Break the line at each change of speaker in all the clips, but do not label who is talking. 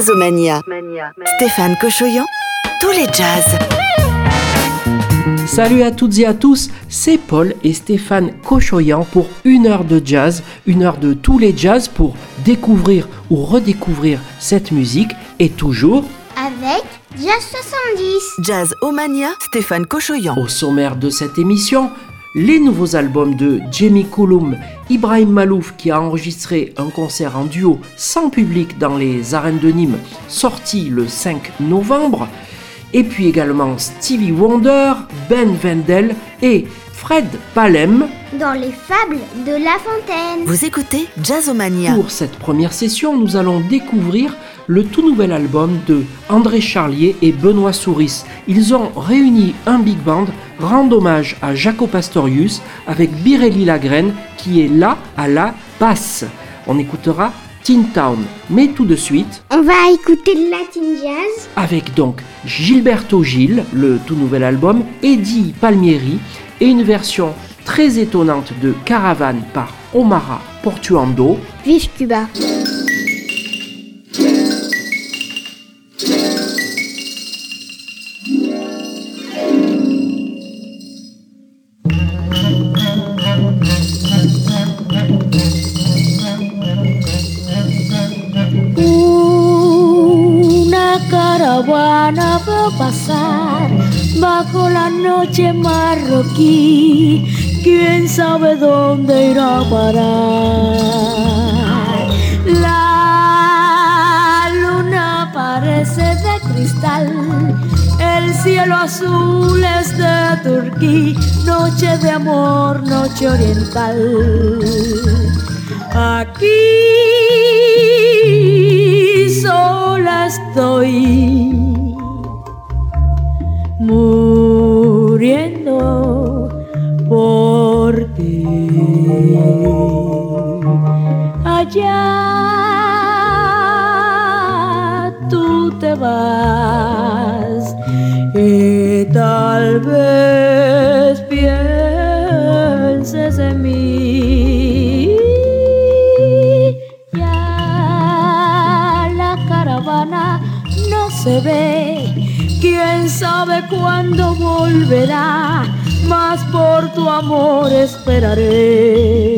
Jazzomania. Stéphane Cochoyan, tous les jazz.
Salut à toutes et à tous, c'est Paul et Stéphane Cochoyan pour une heure de jazz, une heure de tous les jazz pour découvrir ou redécouvrir cette musique et toujours
avec Jazz 70.
Jazz Omania, Stéphane Cochoyan.
Au sommaire de cette émission, les nouveaux albums de Jamie Cullum, Ibrahim Malouf qui a enregistré un concert en duo sans public dans les arènes de Nîmes, sorti le 5 novembre, et puis également Stevie Wonder, Ben Wendell et Fred Palem.
Dans les fables de La Fontaine.
Vous écoutez Jazzomania.
Pour cette première session, nous allons découvrir le tout nouvel album de André Charlier et Benoît Souris. Ils ont réuni un big band, rendre hommage à Jaco Pastorius avec Birelli Lagraine qui est là à la basse. On écoutera Teen Town, mais tout de suite.
On va écouter le Latin Jazz.
Avec donc Gilberto Gil, le tout nouvel album, Eddie Palmieri et une version très étonnante de Caravane par Omara Portuando.
Vive Cuba!
Noche marroquí. Quién sabe dónde irá a parar. La luna parece de cristal. El cielo azul es de turquí, noche de amor, noche oriental. Aquí cuándo volverá, mas por tu amor esperaré.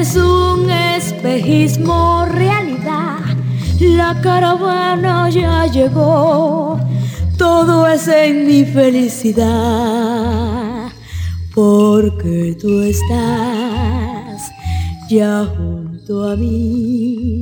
Es un espejismo realidad, la caravana ya llegó, en mi felicidad, porque tú estás ya junto a mí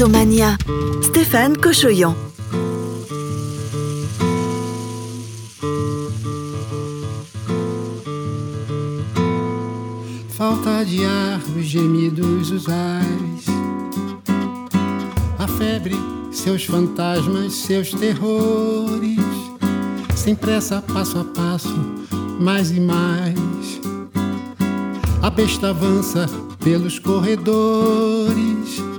Jazzomania. Stéphane Cochoyan.
Falta de ar, os gemidos usais. A febre, seus fantasmas, seus terrores. Sem pressa, passo a passo, mais e mais. A besta avança pelos corredores.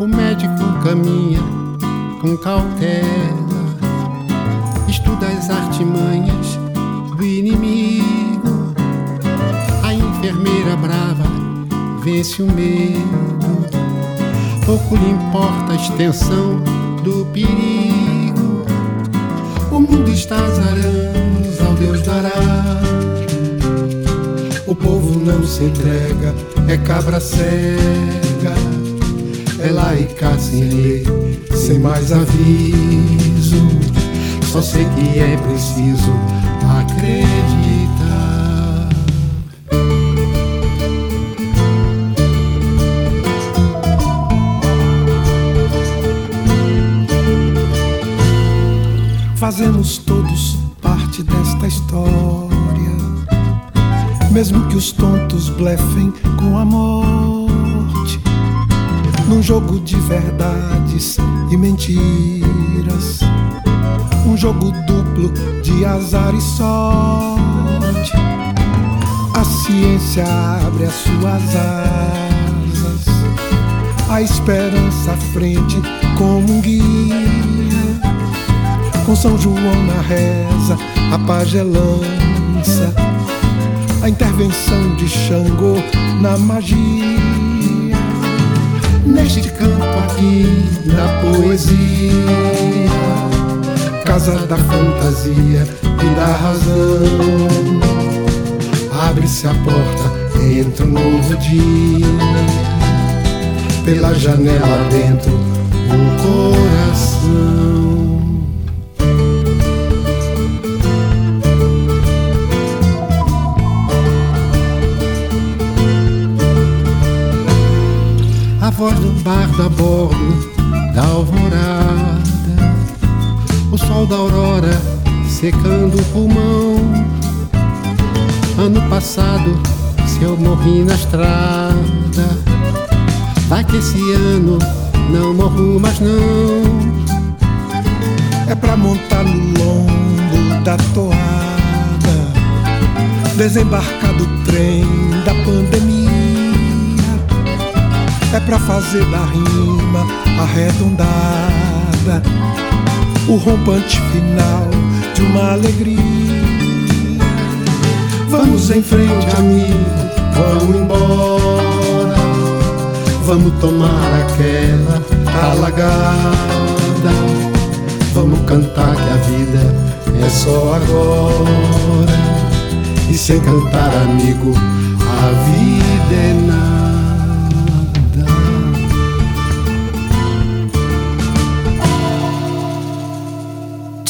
O médico caminha com cautela, estuda as artimanhas do inimigo. A enfermeira brava vence o medo. Pouco lhe importa a extensão do perigo. O mundo está azarando, ao Deus dará. O povo não se entrega, é cabra cega é laica sem ler, sem mais aviso. Só sei que é preciso acreditar.
Fazemos todos parte desta história. Mesmo que os tontos blefem com a morte num jogo de verdades e mentiras, um jogo duplo de azar e sorte. A ciência abre as suas asas, a esperança à frente como um guia. Com São João na reza, a pagelança, a intervenção de Xangô na magia
neste canto aqui da poesia, casa da fantasia e da razão. Abre-se a porta, entra um novo dia, pela janela dentro o coração. Voz do bardo a bordo da alvorada, o sol da aurora secando o pulmão. Ano passado, se eu morri na estrada, vai que esse ano não morro mais não.
É pra montar no lombo da toada, desembarcar do trem da pandemia é pra fazer da rima arredondada o rompante final de uma alegria.
Vamos em frente, amigo, vamos embora. Vamos tomar aquela alagada. Vamos cantar que a vida é só agora. E sem cantar, amigo, a vida é nada.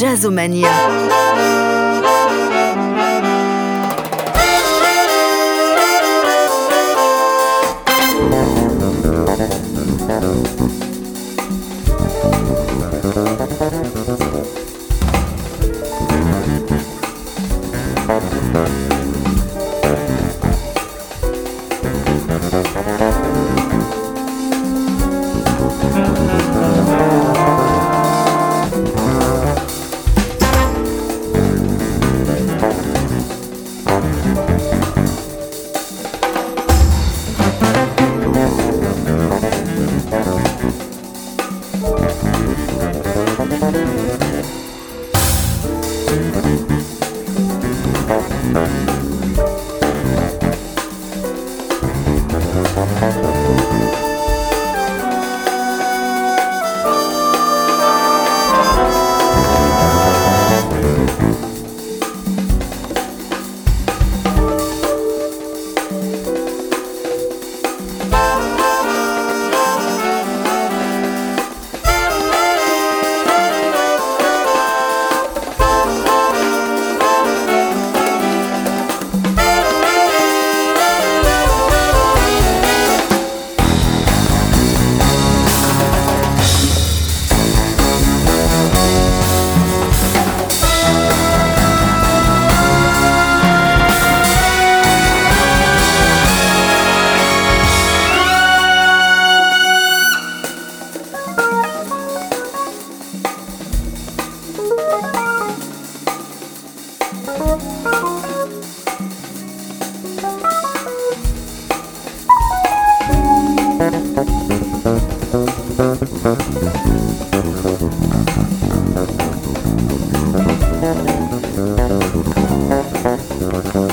Jazzomania.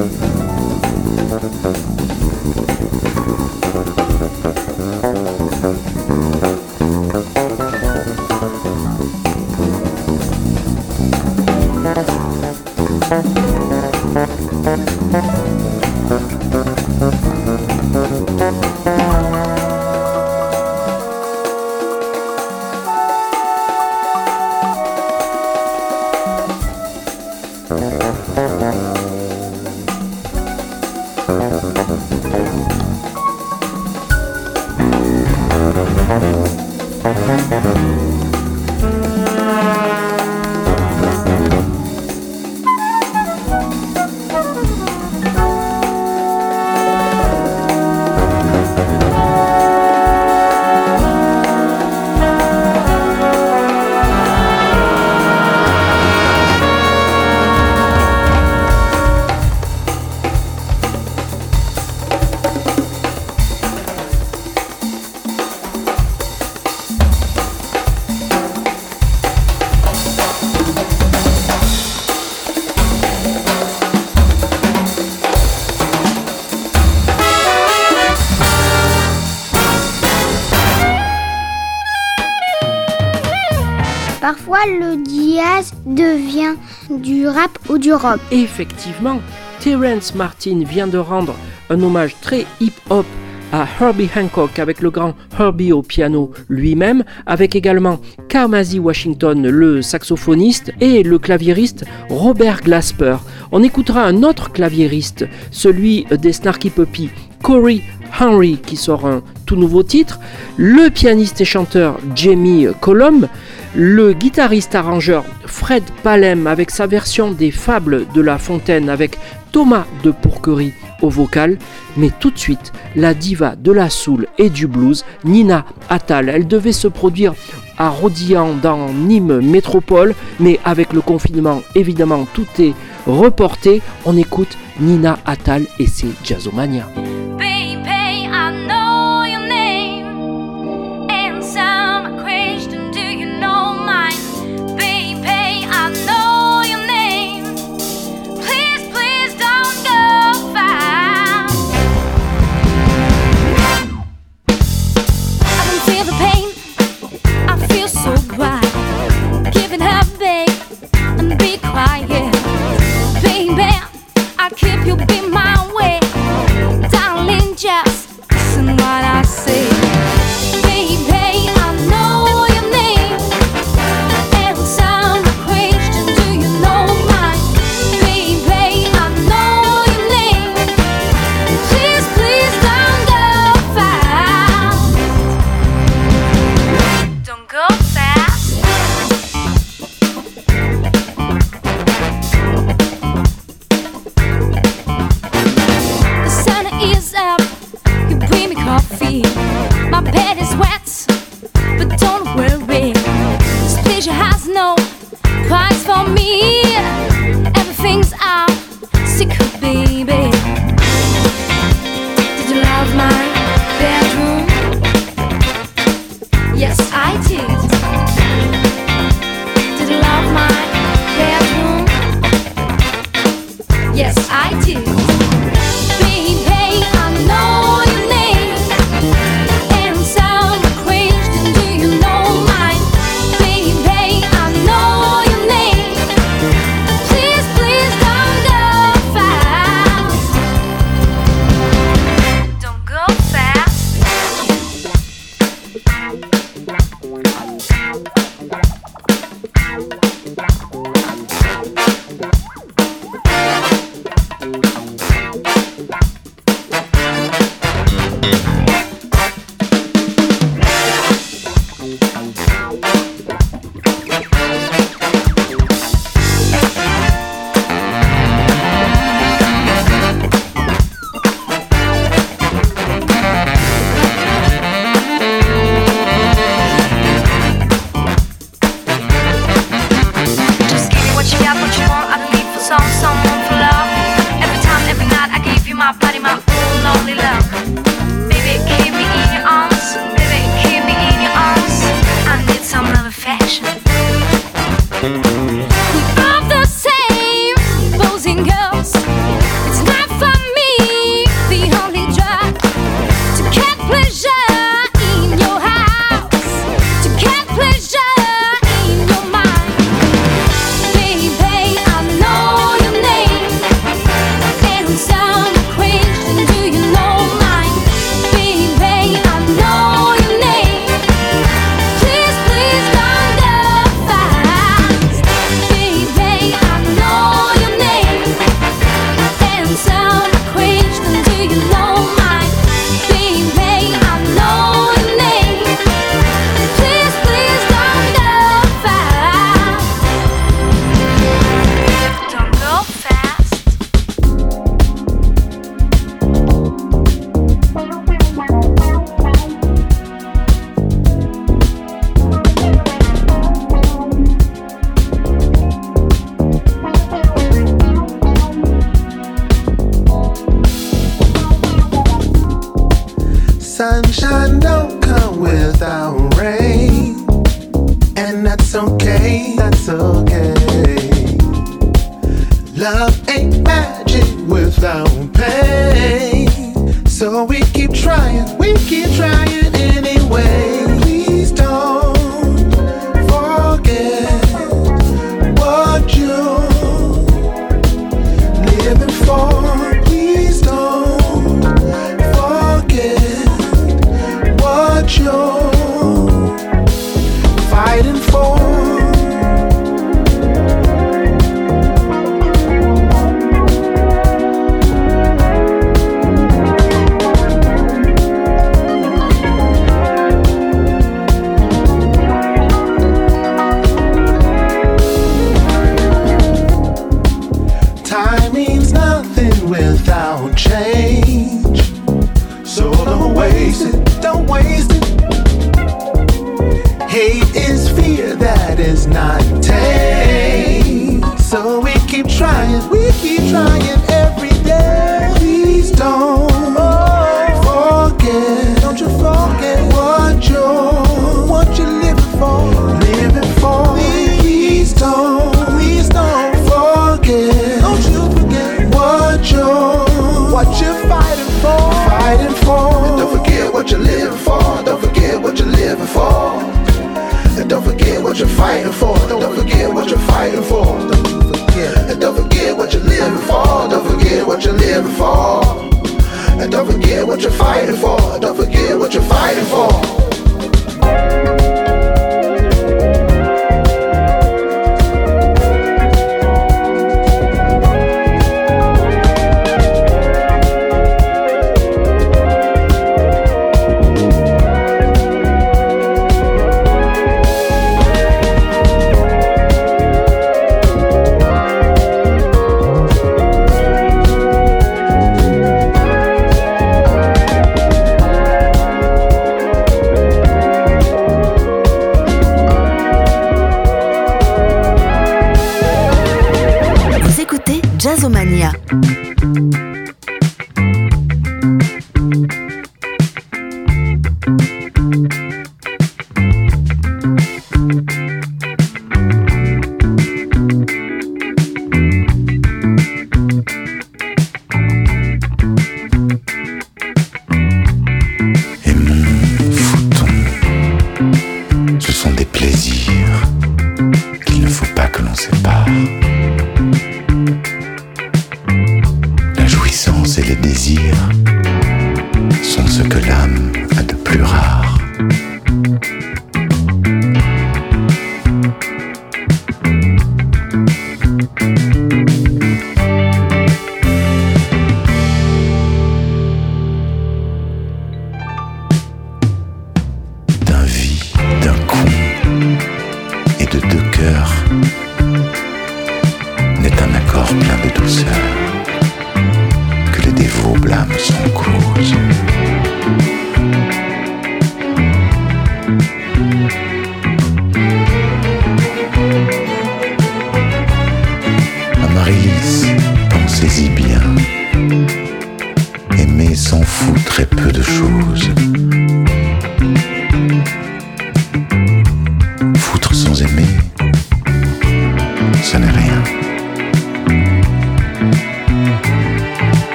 Devient du
Effectivement, Terence Martin vient de rendre un hommage très hip-hop à Herbie Hancock avec le grand Herbie au piano lui-même, avec également Kamasi Washington, le saxophoniste, et le claviériste Robert Glasper. On écoutera un autre claviériste, celui des Snarky Puppy, Corey Henry, qui sort un tout nouveau titre, le pianiste et chanteur Jamie Colomb, le guitariste arrangeur Fred Palem avec sa version des Fables de La Fontaine avec Thomas de Pourquerie au vocal, mais tout de suite la diva de la soul et du blues, Nina Attal. Elle devait se produire à Rodillan dans Nîmes Métropole, mais avec le confinement, évidemment, tout est reporté. On écoute Nina Attal et ses Jazzomania.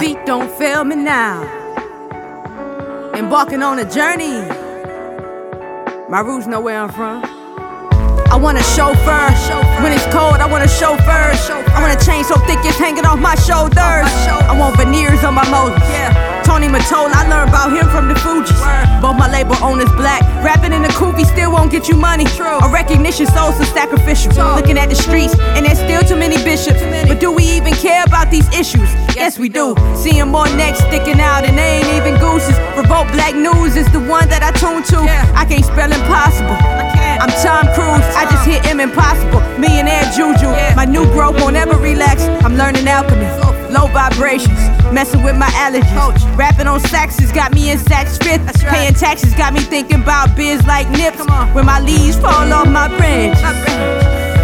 Feet don't fail me now. Embarking on a journey. My roots know where I'm from. I want a chauffeur. When it's cold, I want a chauffeur. I want a chain so thick it's hanging off my shoulders. I want veneers on my motor. Tony Mottola, I learned about him from the Fugees. Both my label owners black. Rapping in the coopy still won't get you money. True. A recognition so so sacrificial. Looking at the streets, and there's still too many bishops. But do we even care about these issues? Yes, we do. Seeing more necks sticking out, and they ain't even gooses. Revolt Black News is the one that I tune to. I can't spell impossible. I'm Tom Cruise, I just hit M impossible. Millionaire Juju. My new growth won't ever relax. I'm learning alchemy. Low vibrations, messing with my allergies. Rapping on saxes got me in sax fifth. Paying taxes got me thinking about biz like nips. When my leaves fall off my branch.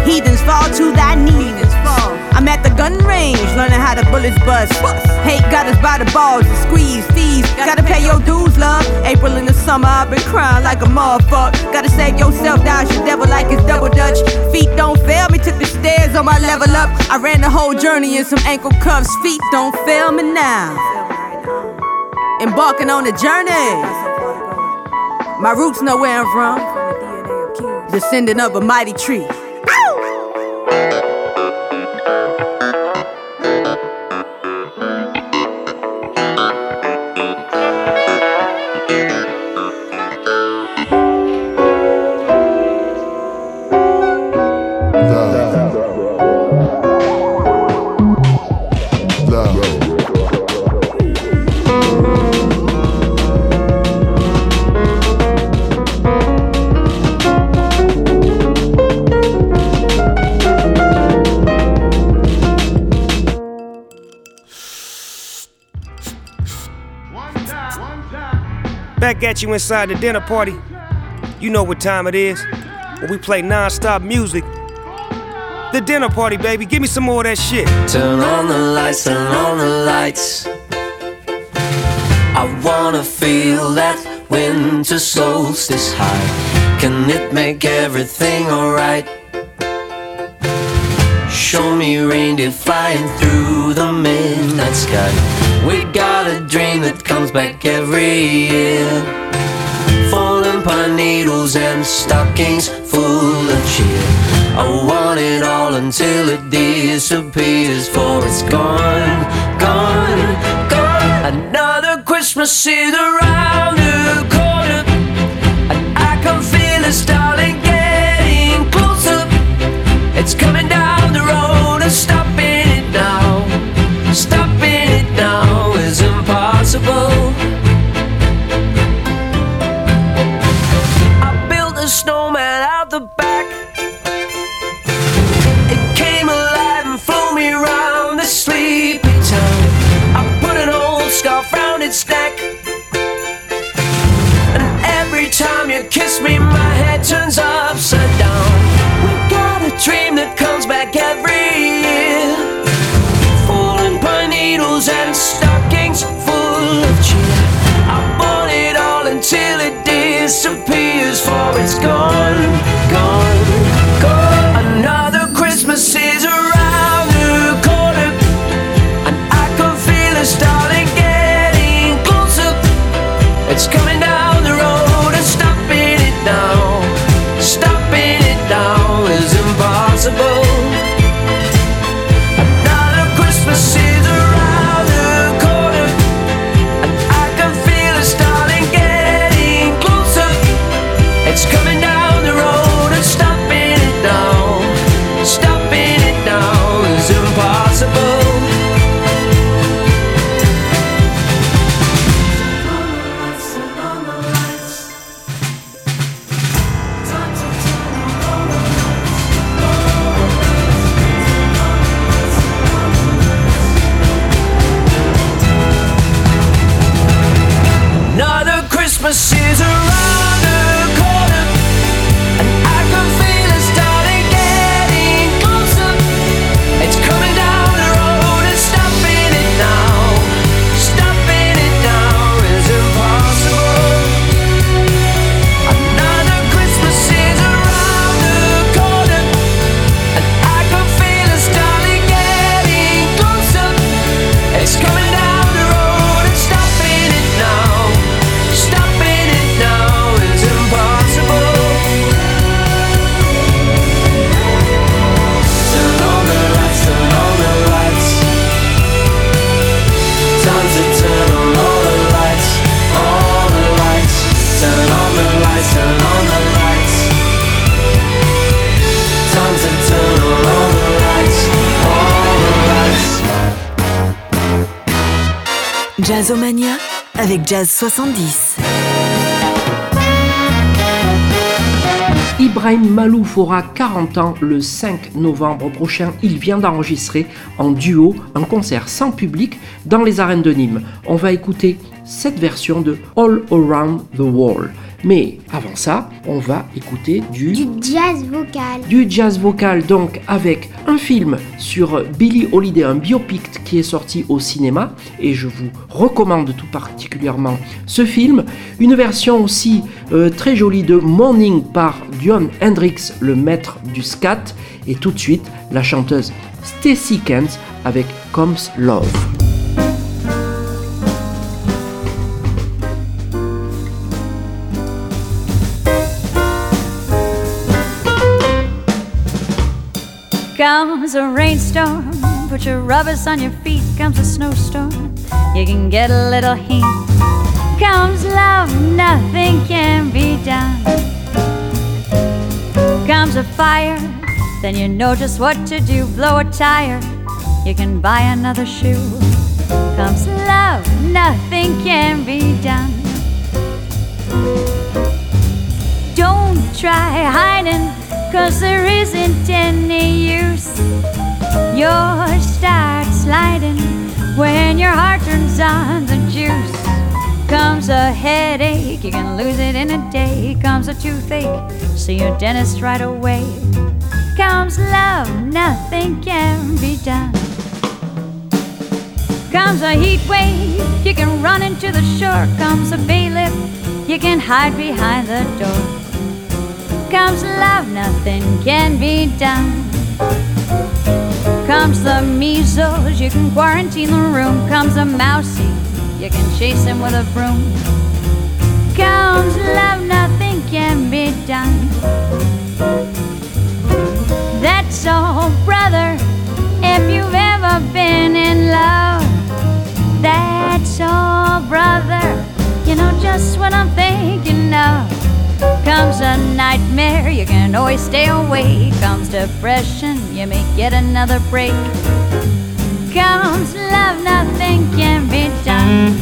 Heathens fall to thy knees. I'm at the gun range, learning how the bullets bust. Hate got us by the balls and squeeze fees. Gotta pay your dues, love. April in the summer, I've been crying like a motherfucker. Gotta save yourself, dodge your devil like it's double dutch. Feet don't fail me, took the stairs on my level up. I ran the whole journey in some ankle cuffs. Feet don't fail me now. Embarking on a journey. My roots know where I'm from. Descendant of a mighty tree.
You inside the dinner party. You know what time it is. When we play non-stop music. The dinner party, baby. Give me some more of that shit.
Turn on the lights, turn on the lights. I wanna feel that winter solstice high. Can it make everything alright? Show me reindeer flying through the midnight sky. We got a dream that comes back every year pine needles and stockings full of cheer. I want it all until it disappears, for it's gone, gone, gone. Another Christmas is around the corner, and I can feel it, darling,
Jazzomania avec Jazz 70.
Ibrahim Malouf aura 40 ans le 5 novembre prochain. Il vient d'enregistrer en duo un concert sans public dans les arènes de Nîmes. On va écouter cette version de All Around the Wall. Mais avant ça, on va écouter du,
Du jazz vocal.
du jazz vocal, donc avec un film sur Billie Holiday, un biopic qui est sorti au cinéma, et je vous recommande tout particulièrement ce film. Une version aussi euh, très jolie de Morning par Dion Hendrix, le maître du scat, et tout de suite la chanteuse Stacy Kent avec Comes Love.
Comes a rainstorm, put your rubbers on your feet. Comes a snowstorm, you can get a little heat. Comes love, nothing can be done. Comes a fire, then you know just what to do. Blow a tire, you can buy another shoe. Comes love, nothing can be done. Don't try hiding, cause there isn't any use. You'll start sliding when your heart turns on the juice. Comes a headache, you can lose it in a day. Comes a toothache, see your dentist right away. Comes love, nothing can be done. Comes a heat wave, you can run into the shore. Comes a bailiff, you can hide behind the door. Comes love, nothing can be done. Comes the measles, you can quarantine the room. Comes a mousey, you can chase him with a broom. Comes love, nothing can be done. That's all, brother, if you've ever been in love. That's all, brother, you know just what I'm thinking of. Comes a nightmare, you can always stay awake. Comes depression, you may get another break comes love, nothing can be done.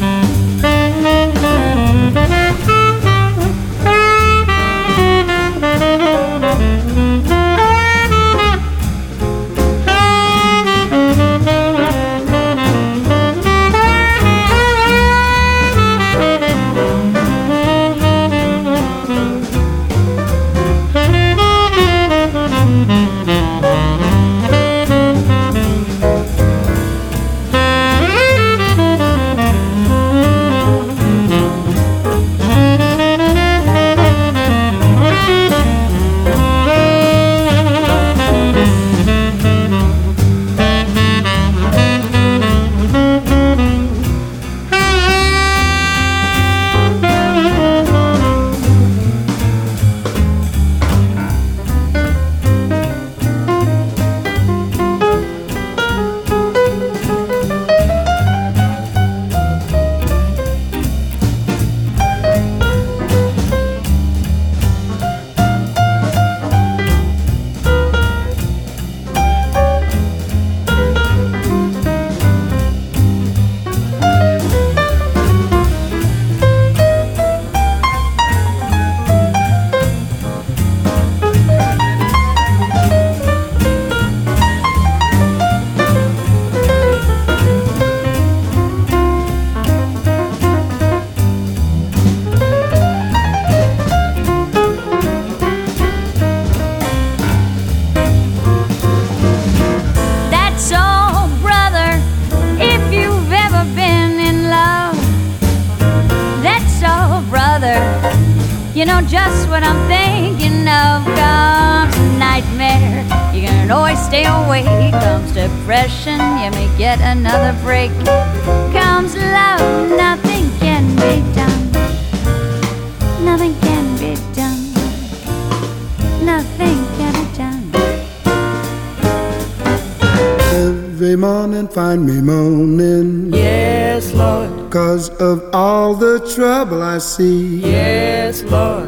Find me moaning.
Yes, Lord.
Cause of all the trouble I see.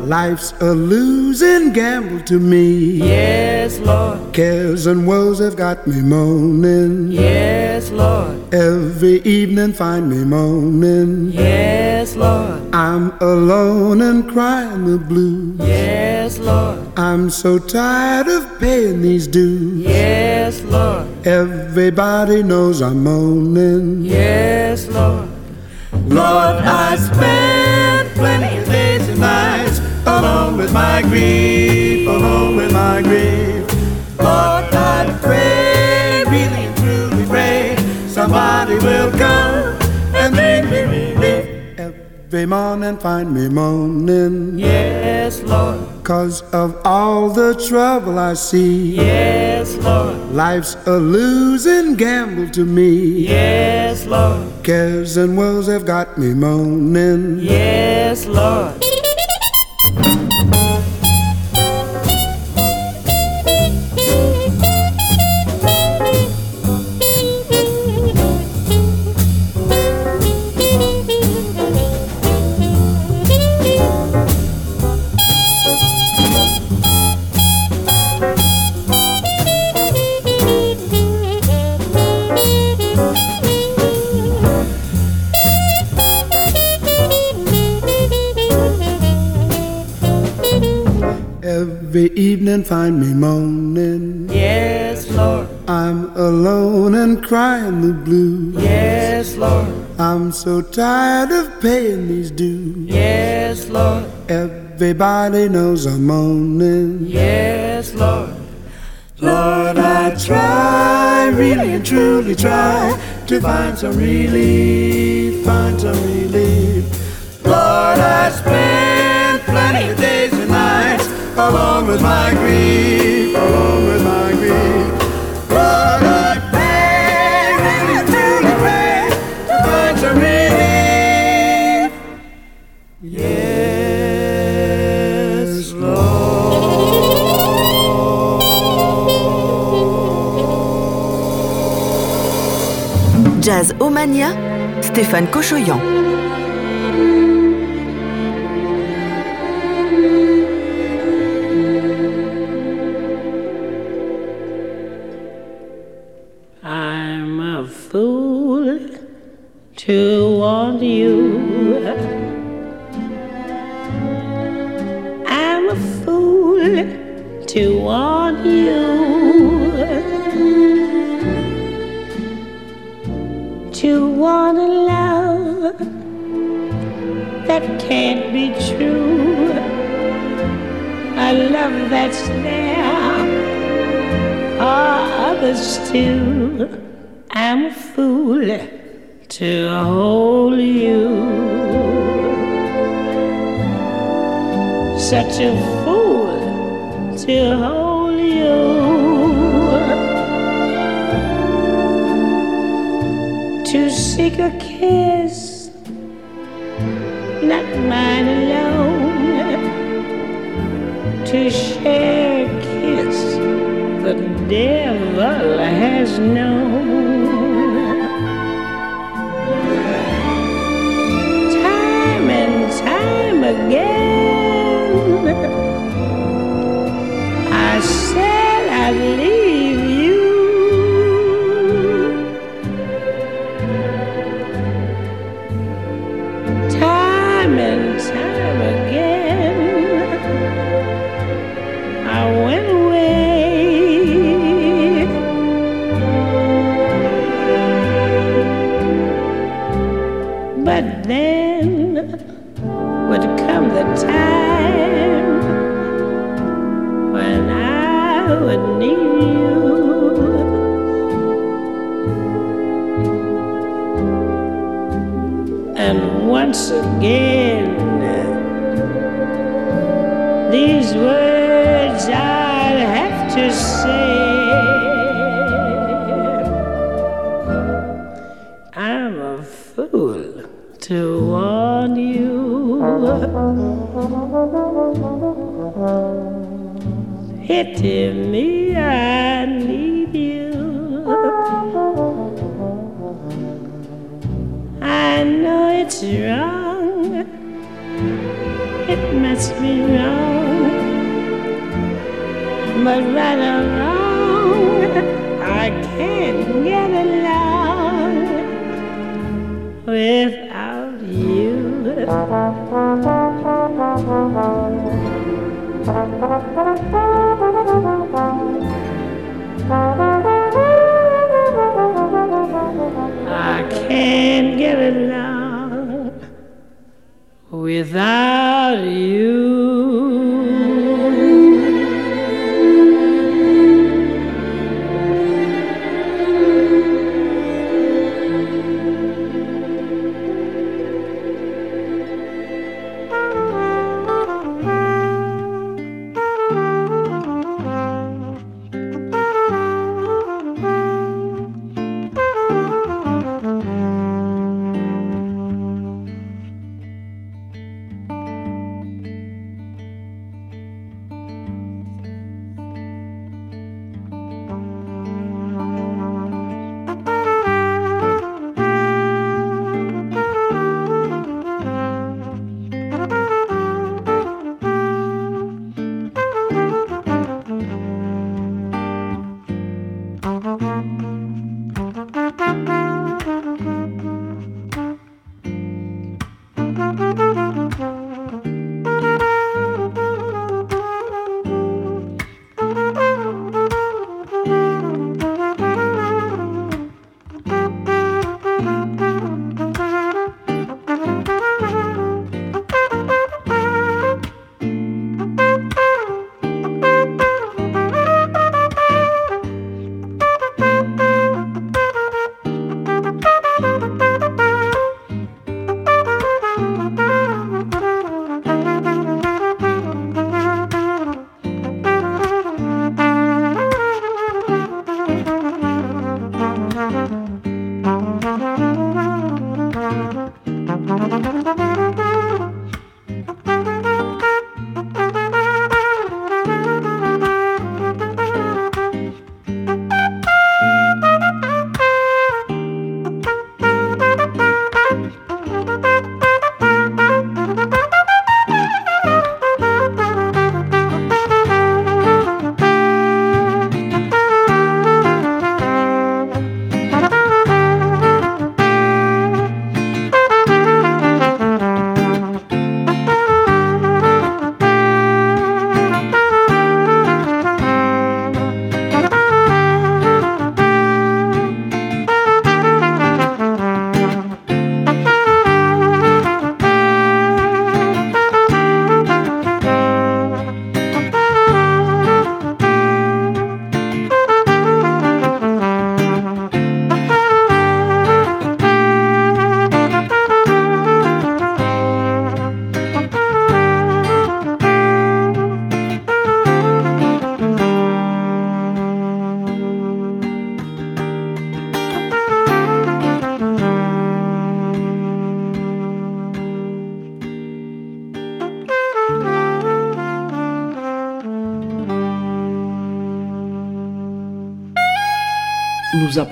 Life's a losing gamble to me.
Yes, Lord.
Cares and woes have got me moaning.
Yes, Lord.
Every evening find me moaning.
Yes, Lord.
I'm alone and crying the blues.
Yes, Lord.
I'm so tired of paying these dues.
Yes, Lord.
Everybody knows I'm moaning.
Yes, Lord. Lord, I spent plenty with my grief, oh, alone with my grief. Lord, I pray, really and truly pray, somebody will come and bring me relief.
Every morning find me moaning.
Yes, Lord.
Cause of all the trouble I see.
Yes, Lord.
Life's a losing gamble to me.
Yes, Lord.
Cares and woes have got me moaning.
Yes, Lord.
Evening find me moaning.
Yes, Yes, Lord.
I'm alone and crying the blues.
Yes, Lord.
I'm so tired of paying these dues.
Yes, Lord.
Everybody knows I'm moaning.
Yes, Lord. Lord, I try, really and truly try to find some relief, find some relief. Lord, I spend along with my grief, along with my grief. Lord,
Jazz Omania, Stéphane Cochoyan.
Such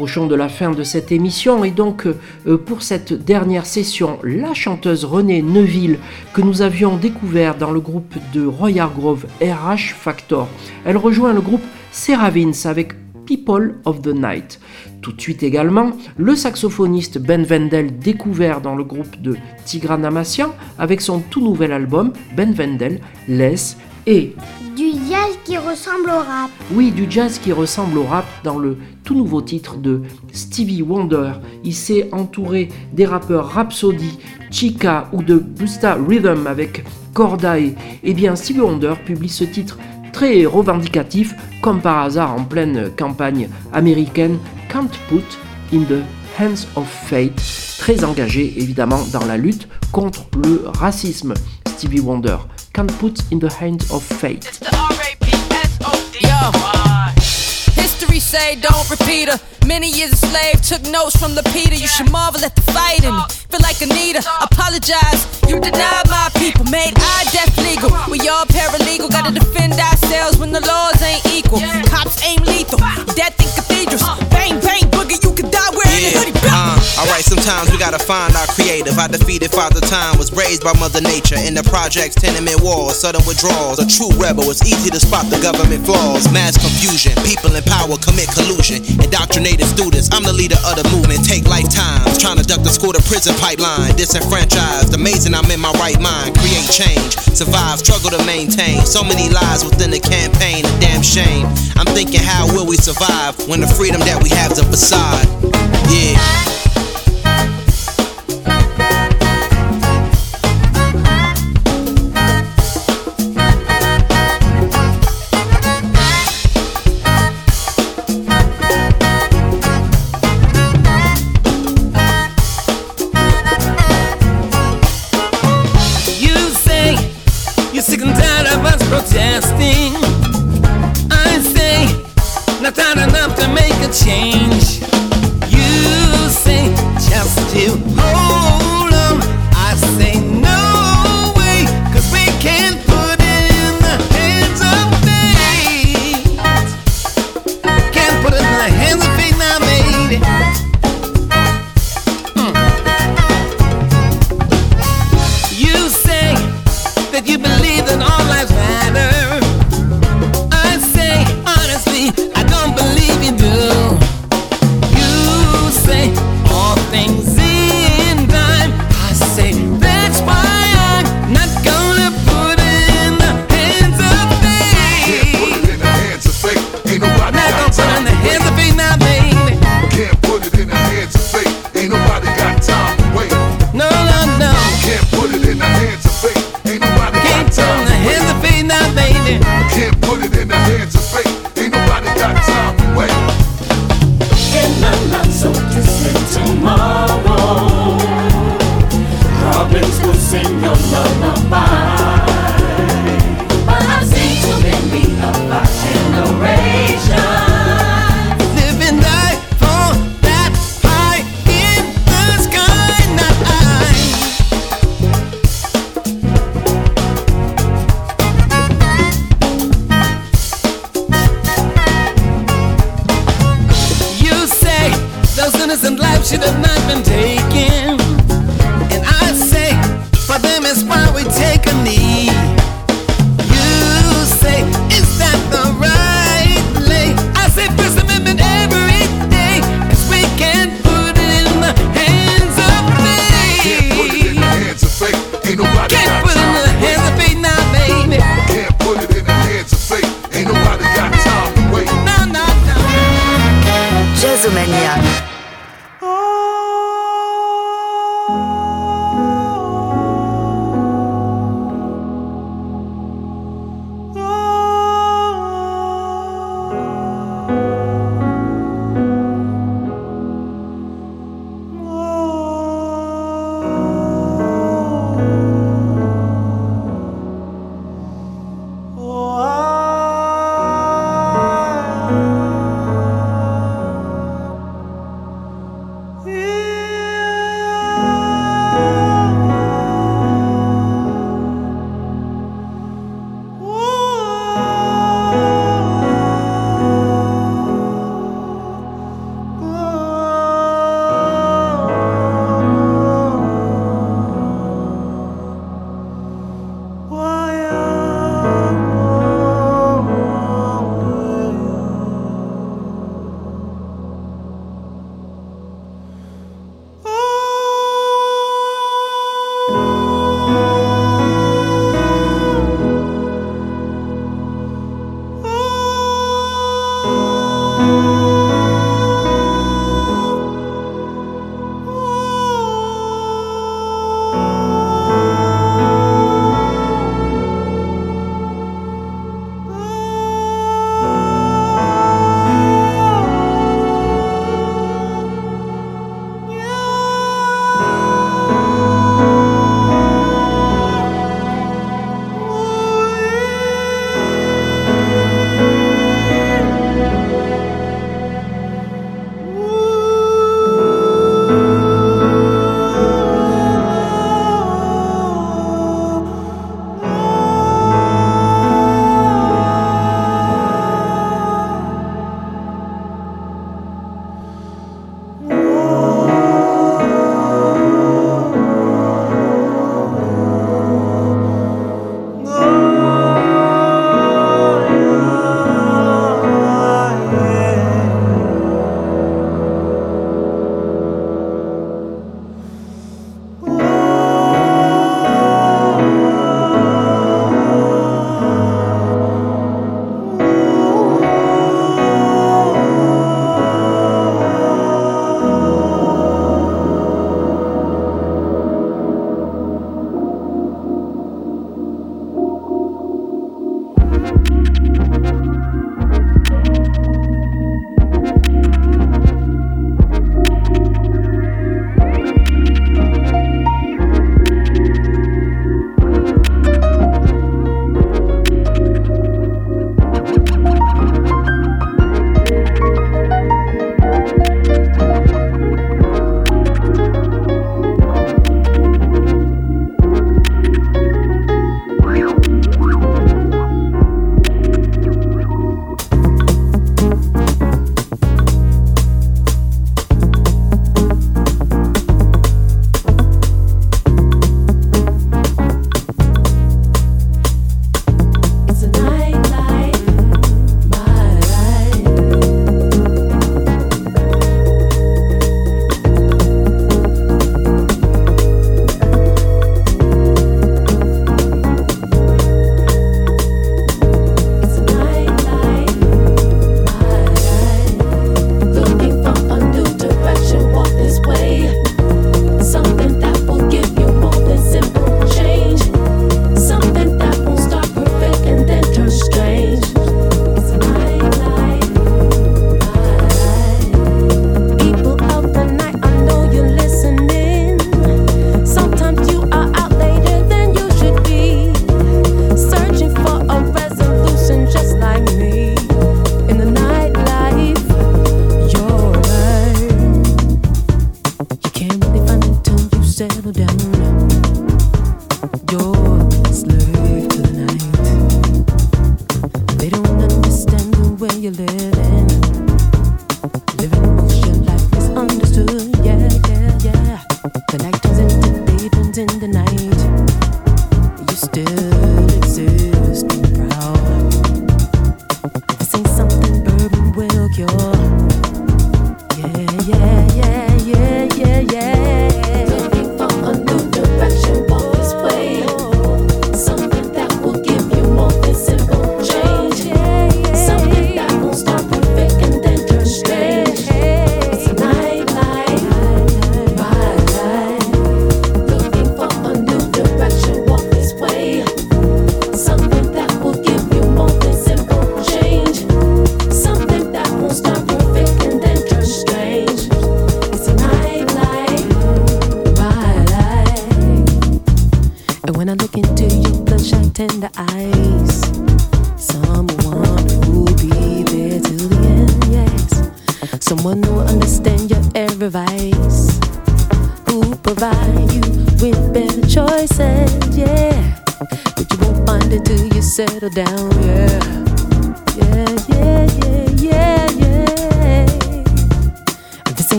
approchons de la fin de cette émission et donc euh, pour cette dernière session, la chanteuse Renée Neuville que nous avions découvert dans le groupe de Royal Grove RH Factor. Elle rejoint le groupe Seravins avec People of the Night. Tout de suite également, le saxophoniste Ben Wendell découvert dans le groupe de Tigran Amassian avec son tout nouvel album Ben Wendell, Laisse et
qui ressemble au rap.
Oui, du jazz qui ressemble au rap dans le tout nouveau titre de Stevie Wonder. Il s'est entouré des rappeurs Rhapsody, Chica ou de Busta Rhythm avec Corda et, eh bien Stevie Wonder publie ce titre très revendicatif comme par hasard en pleine campagne américaine Can't Put in the Hands of Fate, très engagé évidemment dans la lutte contre le racisme. Stevie Wonder can put in the hands of fate.
History say don't repeat her. Many years a slave, took notes from the Peter. You should marvel at the fighting. Feel like Anita, apologize. You denied my people, made I death legal. We all paralegal, gotta defend ourselves when the laws ain't equal. Cops aim lethal, death in cathedrals. Bang, bang, boogie, you can die wearing yeah. a hoodie.
Alright, sometimes we gotta find our creative. I defeated Father Time, was raised by Mother Nature. In the projects, tenement walls, sudden withdrawals. A true rebel, it's easy to spot the government flaws. Mass confusion, people in power commit collusion. Indoctrinated students, I'm the leader of the movement. Take lifetimes, trying to duck the school to prison pipeline. Disenfranchised, amazing I'm in my right mind. Create change, survive, struggle to maintain. So many lies within the campaign, a damn shame. I'm thinking, how will we survive when the freedom that we have's a facade? Yeah.
change.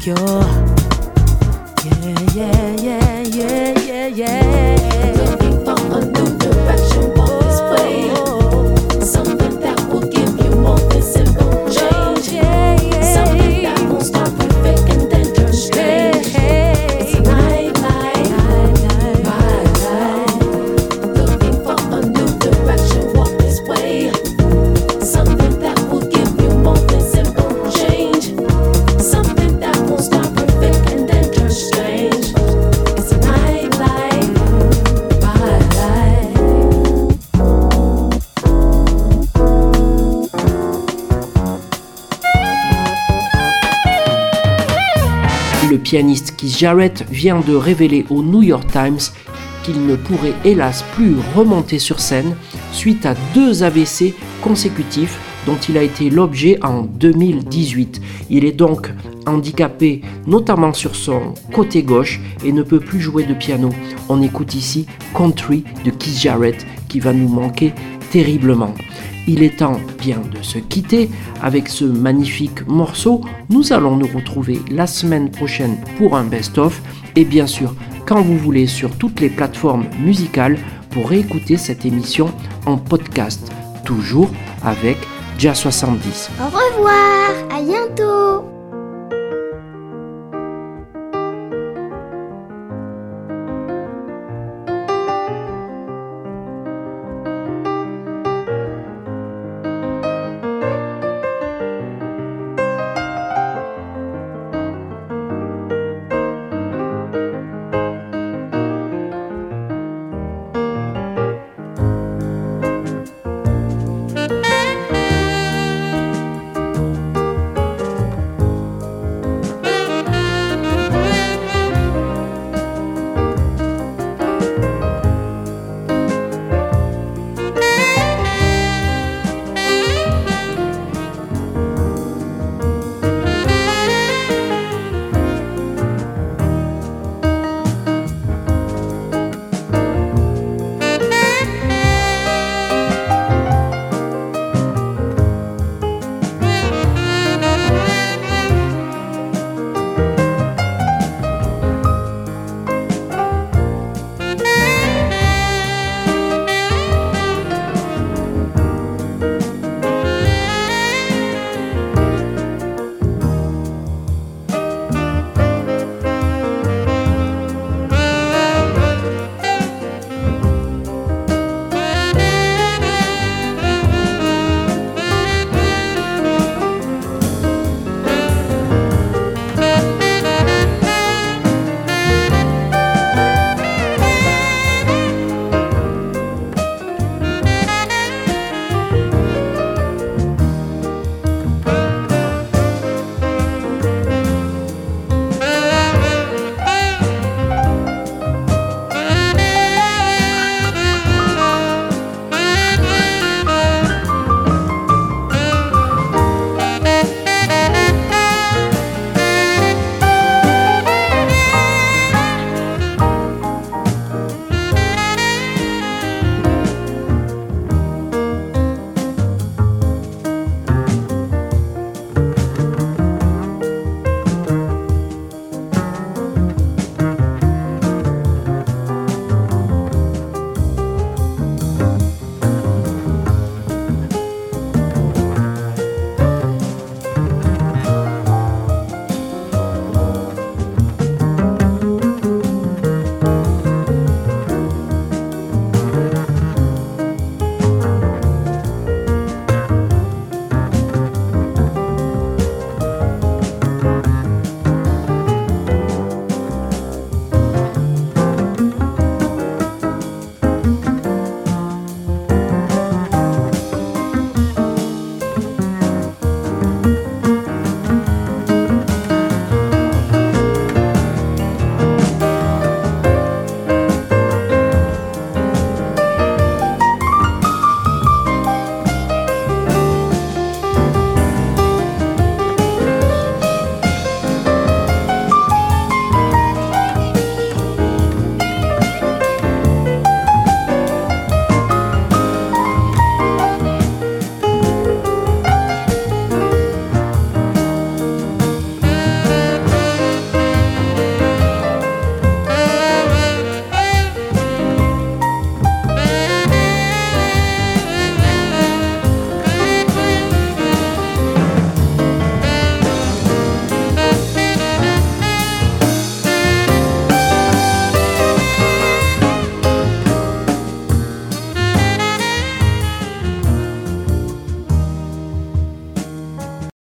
Bourbon will cure. Yeah, yeah, yeah, yeah, yeah, yeah.
Pianiste Keith Jarrett vient de révéler au New York Times qu'il ne pourrait hélas plus remonter sur scène suite à deux AVC consécutifs dont il a été l'objet en 2018. Il est donc handicapé notamment sur son côté gauche et ne peut plus jouer de piano. On écoute ici Country de Keith Jarrett qui va nous manquer terriblement. Il est temps bien de se quitter avec ce magnifique morceau. Nous allons nous retrouver la semaine prochaine pour un best-of et bien sûr quand vous voulez sur toutes les plateformes musicales pour réécouter cette émission en podcast, toujours avec Jazz 70.
Au revoir, à bientôt.